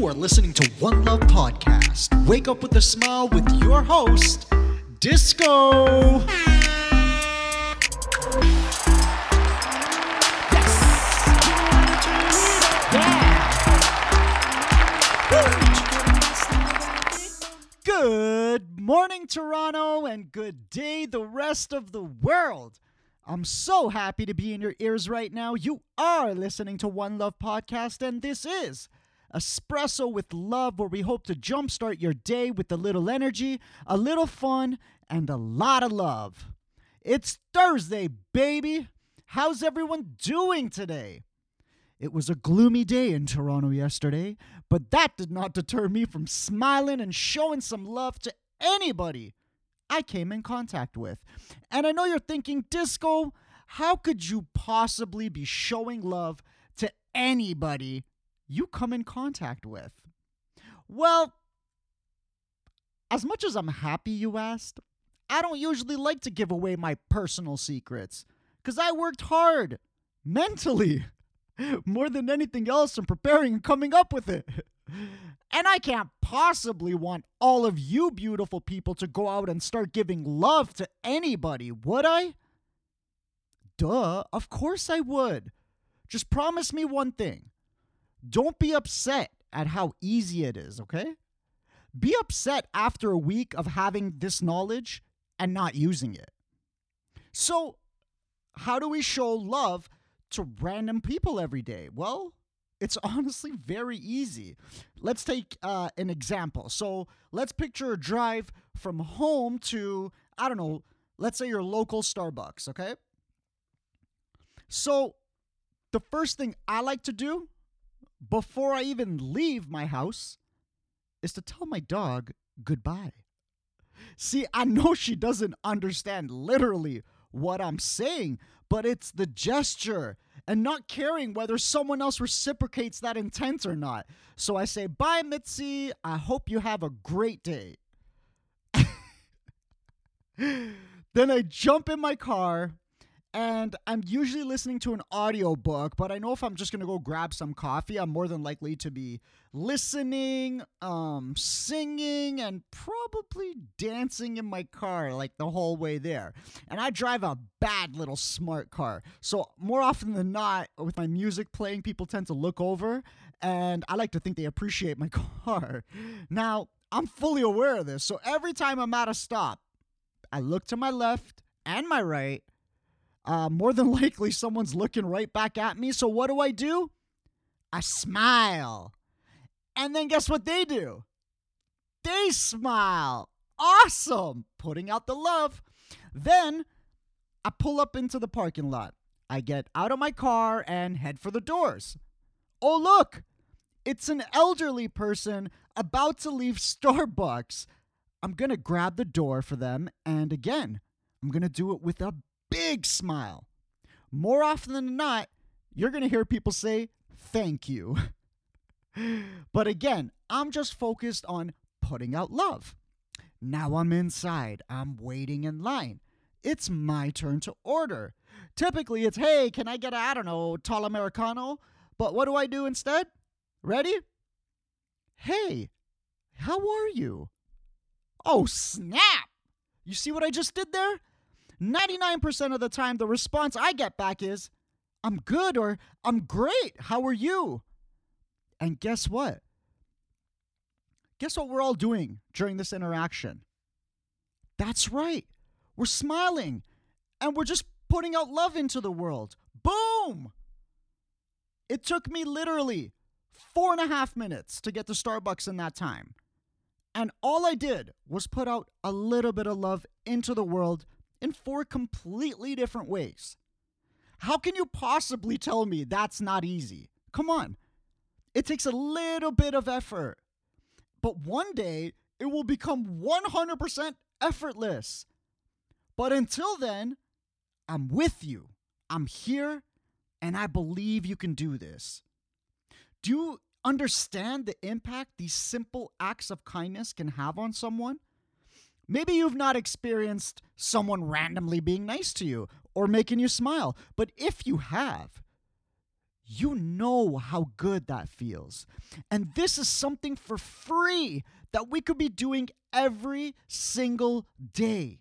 You are listening to One Love Podcast. Wake up with a smile with your host, Disco. Good morning, Toronto, and good day, the rest of the world. I'm so happy to be in your ears right now. You are listening to One Love Podcast, and this is Espresso with Love, where we hope to jumpstart your day with a little energy, a little fun, and a lot of love. It's Thursday, baby. How's everyone doing today? It was a gloomy day in Toronto yesterday, but that did not deter me from smiling and showing some love to anybody I came in contact with. And I know you're thinking, Disco, how could you possibly be showing love to anybody you come in contact with? Well, as much as I'm happy you asked, I don't usually like to give away my personal secrets because I worked hard mentally more than anything else in preparing and coming up with it. And I can't possibly want all of you beautiful people to go out and start giving love to anybody, would I? Duh, of course I would. Just promise me one thing. Don't be upset at how easy it is, okay? Be upset after a week of having this knowledge and not using it. So, how do we show love to random people every day? Well, it's honestly very easy. Let's take uh, an example. So let's picture a drive from home to, I don't know, let's say your local Starbucks, okay? So the first thing I like to do before I even leave my house is to tell my dog goodbye. See, I know she doesn't understand literally what I'm saying, but it's the gesture and not caring whether someone else reciprocates that intent or not. So I say, Bye, Mitzi. I hope you have a great day. then I jump in my car and I'm usually listening to an audiobook, but I know if I'm just going to go grab some coffee, I'm more than likely to be listening, um singing and probably dancing in my car like the whole way there. And I drive a bad little smart car. So more often than not with my music playing, people tend to look over and I like to think they appreciate my car. Now, I'm fully aware of this. So every time I'm at a stop, I look to my left and my right uh, more than likely someone's looking right back at me. So what do I do? I smile. And then guess what they do? They smile. Awesome. Putting out the love. Then I pull up into the parking lot. I get out of my car and head for the doors. Oh, look. It's an elderly person about to leave Starbucks. I'm to grab the door for them. And again, I'm to do it with a big smile. More often than not, you're going to hear people say, thank you. but again, I'm just focused on putting out love. Now I'm inside, I'm waiting in line. It's my turn to order. Typically, it's, hey, can I get, I don't know, tall Americano? But what do I do instead? Ready? Hey, how are you? Oh, snap! You see what I just did there? 99% of the time, the response I get back is, I'm good or I'm great. How are you? And guess what? Guess what we're all doing during this interaction? That's right. We're smiling and we're just putting out love into the world. Boom! It took me literally four and a half minutes to get to Starbucks in that time. And all I did was put out a little bit of love into the world in four completely different ways. How can you possibly tell me that's not easy? Come on. It takes a little bit of effort. But one day, it will become 100% effortless. But until then, I'm with you. I'm here, and I believe you can do this. Do you understand the impact these simple acts of kindness can have on someone? Maybe you've not experienced someone randomly being nice to you or making you smile, but if you have, you know how good that feels. And this is something for free that we could be doing every single day.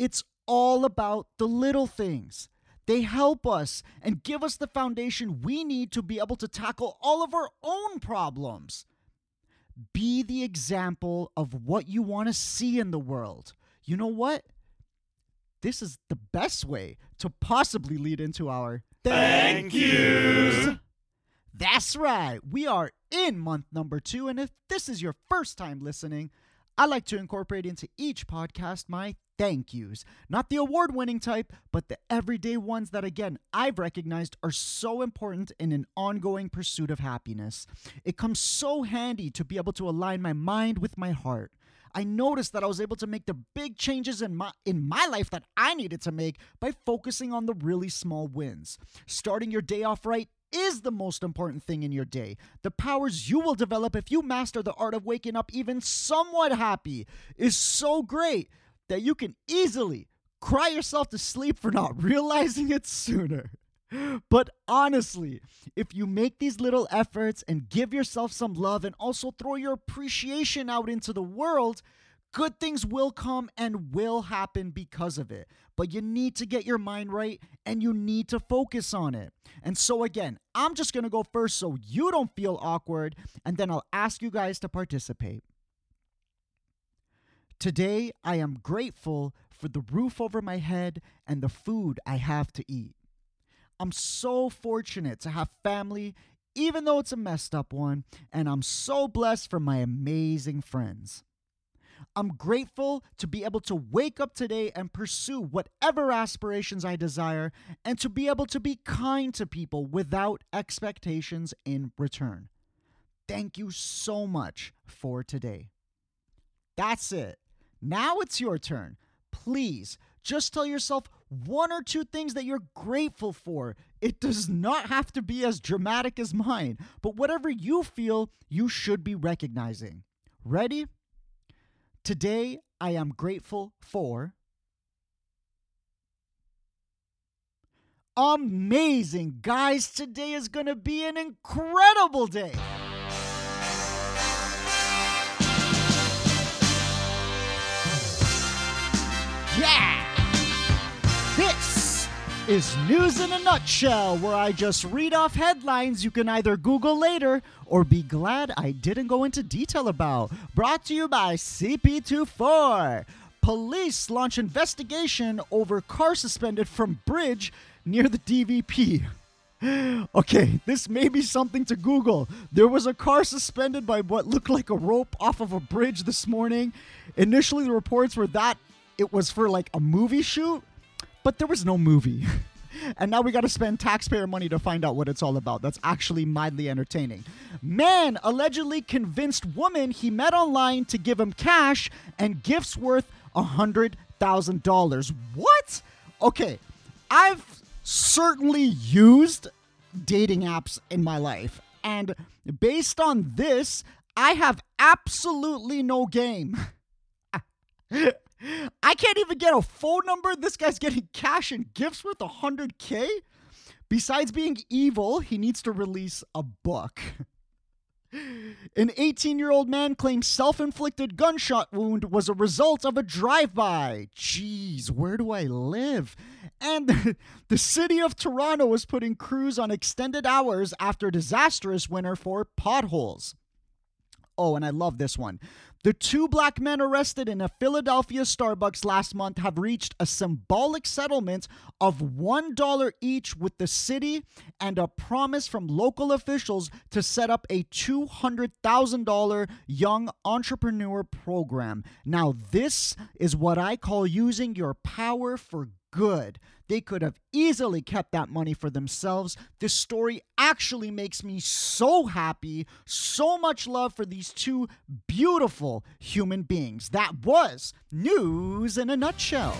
It's all about the little things. They help us and give us the foundation we need to be able to tackle all of our own problems. Be the example of what you want to see in the world. You know what? This is the best way to possibly lead into our Thank yous. That's right. We are in month number two. And if this is your first time listening, I like to incorporate into each podcast my thank yous. Not the award winning type, but the everyday ones that, again, I've recognized are so important in an ongoing pursuit of happiness. It comes so handy to be able to align my mind with my heart. I noticed that I was able to make the big changes in my in my life that I needed to make by focusing on the really small wins. Starting your day off right is the most important thing in your day. The powers you will develop if you master the art of waking up even somewhat happy is so great that you can easily cry yourself to sleep for not realizing it sooner. But honestly, if you make these little efforts and give yourself some love and also throw your appreciation out into the world, good things will come and will happen because of it. But you need to get your mind right and you need to focus on it. And so, again, I'm just gonna go first so you don't feel awkward, and then I'll ask you guys to participate. Today, I am grateful for the roof over my head and the food I have to eat. I'm so fortunate to have family, even though it's a messed up one, and I'm so blessed for my amazing friends. I'm grateful to be able to wake up today and pursue whatever aspirations I desire and to be able to be kind to people without expectations in return. Thank you so much for today. That's it. Now it's your turn. Please just tell yourself one or two things that you're grateful for. It does not have to be as dramatic as mine, but whatever you feel, you should be recognizing. Ready? Today, I am grateful for. Amazing, guys! Today is going to be an incredible day. Yeah! Is News in a Nutshell, where I just read off headlines you can either Google later or be glad I didn't go into detail about. Brought to you by CP24. Police launch investigation over car suspended from bridge near the DVP. Okay, this may be something to Google. There was a car suspended by what looked like a rope off of a bridge this morning. Initially, the reports were that it was for like a movie shoot, but there was no movie. and now we got to spend taxpayer money to find out what it's all about. That's actually mildly entertaining. Man allegedly convinced woman he met online to give him cash and gifts worth a $100,000. What? Okay, I've certainly used dating apps in my life. And based on this, I have absolutely no game. I can't even get a phone number. This guy's getting cash and gifts worth 100K. Besides being evil, he needs to release a book. An 18 year old man claims self inflicted gunshot wound was a result of a drive by. Jeez, where do I live? And the city of Toronto is putting crews on extended hours after disastrous winter for potholes. Oh, and I love this one. The two black men arrested in a Philadelphia Starbucks last month have reached a symbolic settlement of $1 each with the city and a promise from local officials to set up a $200,000 young entrepreneur program. Now, this is what I call using your power for good. They could have easily kept that money for themselves. This story actually makes me so happy. So much love for these two beautiful human beings. That was news in a nutshell.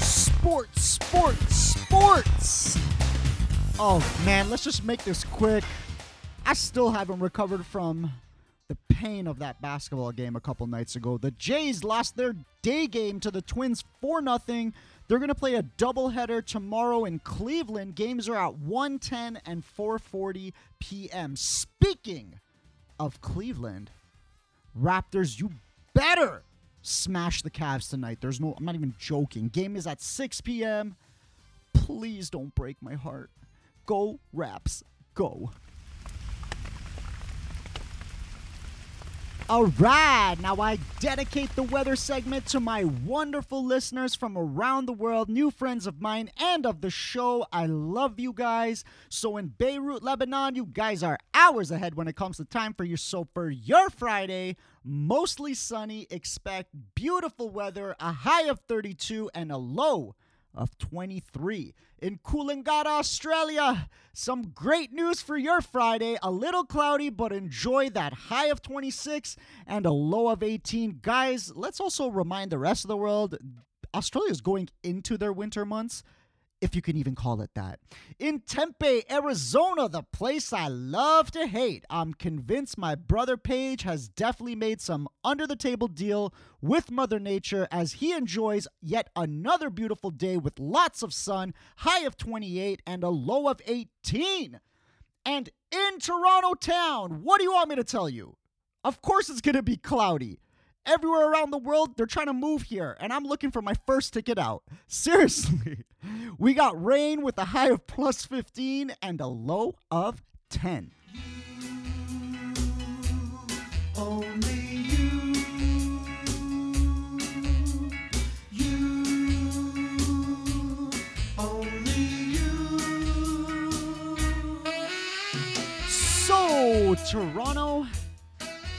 Sports, sports, sports. Oh man, let's just make this quick. I still haven't recovered from the pain of that basketball game a couple nights ago. The Jays lost their day game to the Twins 4 0. They're going to play a doubleheader tomorrow in Cleveland. Games are at 1:10 and 4:40 p.m. Speaking of Cleveland, Raptors, you better smash the Cavs tonight. There's no I'm not even joking. Game is at 6 p.m. Please don't break my heart. Go Raps, go. All right, now I dedicate the weather segment to my wonderful listeners from around the world, new friends of mine and of the show. I love you guys. So in Beirut, Lebanon, you guys are hours ahead when it comes to time for your so for your Friday. Mostly sunny, expect beautiful weather, a high of 32 and a low of 23. In Coolangatta, Australia, some great news for your Friday. A little cloudy, but enjoy that high of 26 and a low of 18. Guys, let's also remind the rest of the world Australia is going into their winter months if you can even call it that. In Tempe, Arizona, the place I love to hate, I'm convinced my brother Paige has definitely made some under the table deal with Mother Nature as he enjoys yet another beautiful day with lots of sun, high of 28 and a low of 18. And in Toronto town, what do you want me to tell you? Of course it's going to be cloudy everywhere around the world, they're trying to move here, and I'm looking for my first ticket out. Seriously. We got rain with a high of plus 15 and a low of 10. You. You. Only you. So, Toronto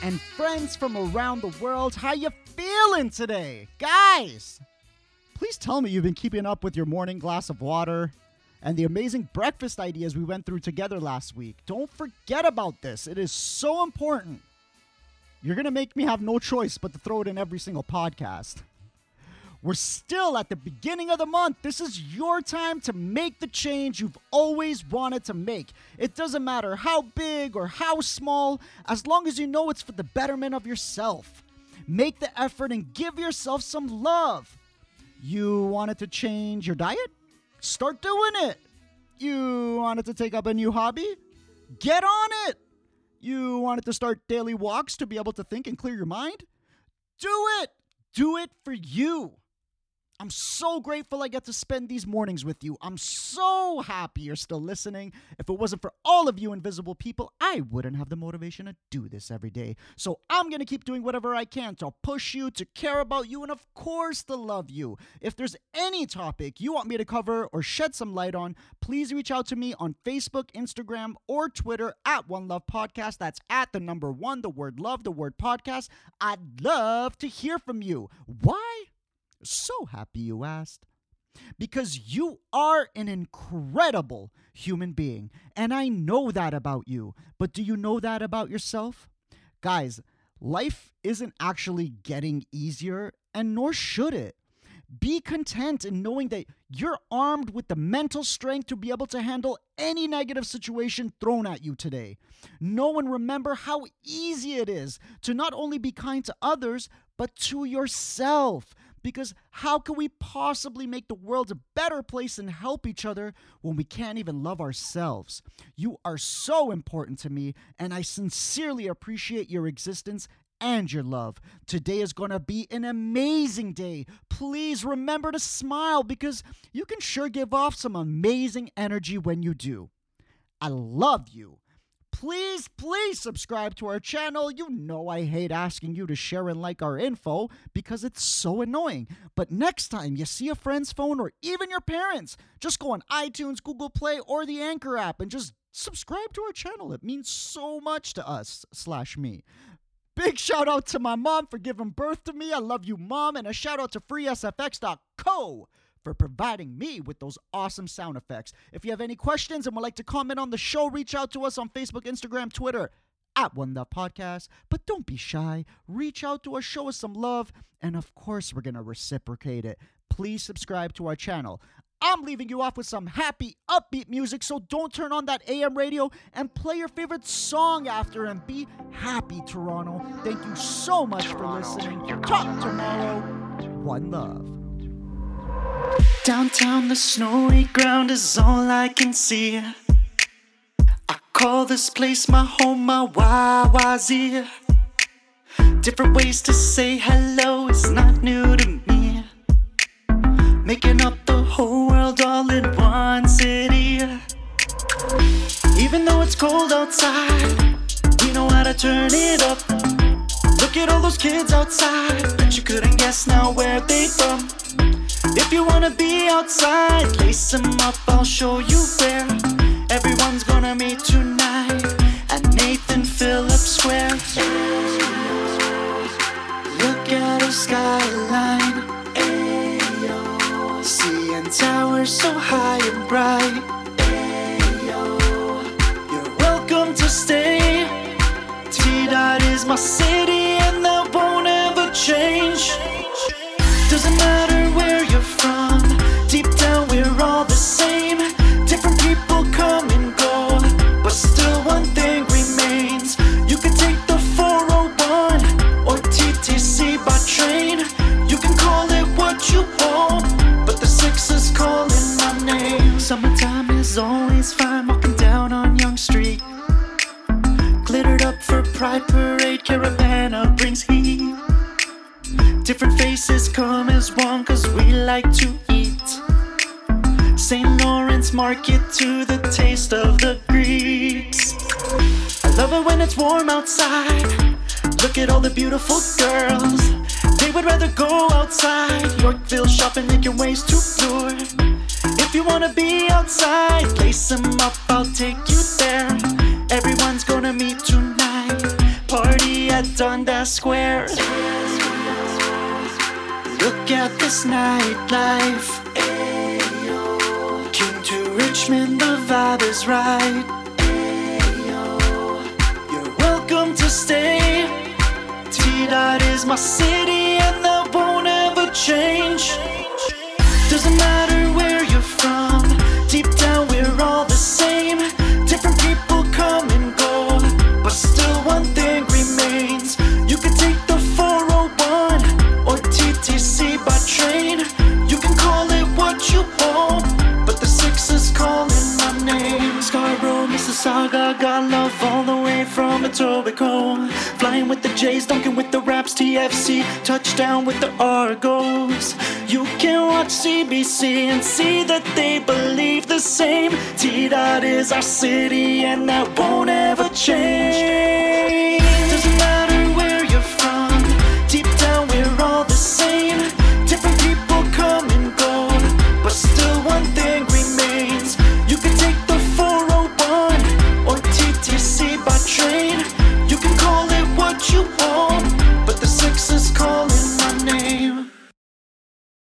and friends from around the world, how you feeling today? Guys, please tell me you've been keeping up with your morning glass of water and the amazing breakfast ideas we went through together last week. Don't forget about this. It is so important. You're going to make me have no choice but to throw it in every single podcast. We're still at the beginning of the month. This is your time to make the change you've always wanted to make. It doesn't matter how big or how small, as long as you know it's for the betterment of yourself. Make the effort and give yourself some love. You wanted to change your diet? Start doing it. You wanted to take up a new hobby? Get on it. You wanted to start daily walks to be able to think and clear your mind? Do it. Do it for you. I'm so grateful I get to spend these mornings with you. I'm so happy you're still listening. If it wasn't for all of you invisible people, I wouldn't have the motivation to do this every day. So I'm going to keep doing whatever I can to push you, to care about you, and of course to love you. If there's any topic you want me to cover or shed some light on, please reach out to me on Facebook, Instagram, or Twitter at One Love Podcast. That's at the number one, the word love, the word podcast. I'd love to hear from you. Why? So happy you asked. Because you are an incredible human being, and I know that about you. But do you know that about yourself? Guys, life isn't actually getting easier, and nor should it. Be content in knowing that you're armed with the mental strength to be able to handle any negative situation thrown at you today. Know and remember how easy it is to not only be kind to others, but to yourself. Because how can we possibly make the world a better place and help each other when we can't even love ourselves? You are so important to me, and I sincerely appreciate your existence and your love. Today is going to be an amazing day. Please remember to smile because you can sure give off some amazing energy when you do. I love you. Please, please subscribe to our channel. You know I hate asking you to share and like our info because it's so annoying. But next time you see a friend's phone or even your parents, just go on iTunes, Google Play, or the Anchor app and just subscribe to our channel. It means so much to us slash me. Big shout out to my mom for giving birth to me. I love you, mom. And a shout out to freesfx.co for providing me with those awesome sound effects. If you have any questions and would like to comment on the show, reach out to us on Facebook, Instagram, Twitter at One Love Podcast. But don't be shy. Reach out to us, show us some love, and of course, we're going to reciprocate it. Please subscribe to our channel. I'm leaving you off with some happy, upbeat music, so don't turn on that AM radio and play your favorite song after and be happy, Toronto. Thank you so much for listening. Talk tomorrow. One love. Downtown, the snowy ground is all I can see. I call this place my home, my YYZ. Different ways to say hello is not new to me. Making up the whole world all in one city. Even though it's cold outside, we know how to turn it up. Look at all those kids outside, bet you couldn't guess now where they from. If you wanna be outside, lace them up, I'll show you where. Everyone's gonna meet tonight at Nathan Phillips Square. Look at our skyline. Ayo. Seeing towers so high and bright. Ayo. You're welcome to stay. T Dot is my city and that won't ever change. Doesn't matter St. Lawrence Market to the taste of the Greeks. I love it when it's warm outside. Look at all the beautiful girls. They would rather go outside. Yorkville shopping, making ways to lure. If you wanna be outside, lace them up, I'll take you there. Everyone's gonna meet tonight. Party at Dundas Square. Look at this nightlife. Richmond, the vibe is right. Ayo. You're welcome to stay. T Dot is my city, and that won't ever change. Raps, TFC, touchdown with the Argos. You can watch CBC and see that they believe the same. T Dot is our city, and that won't ever change.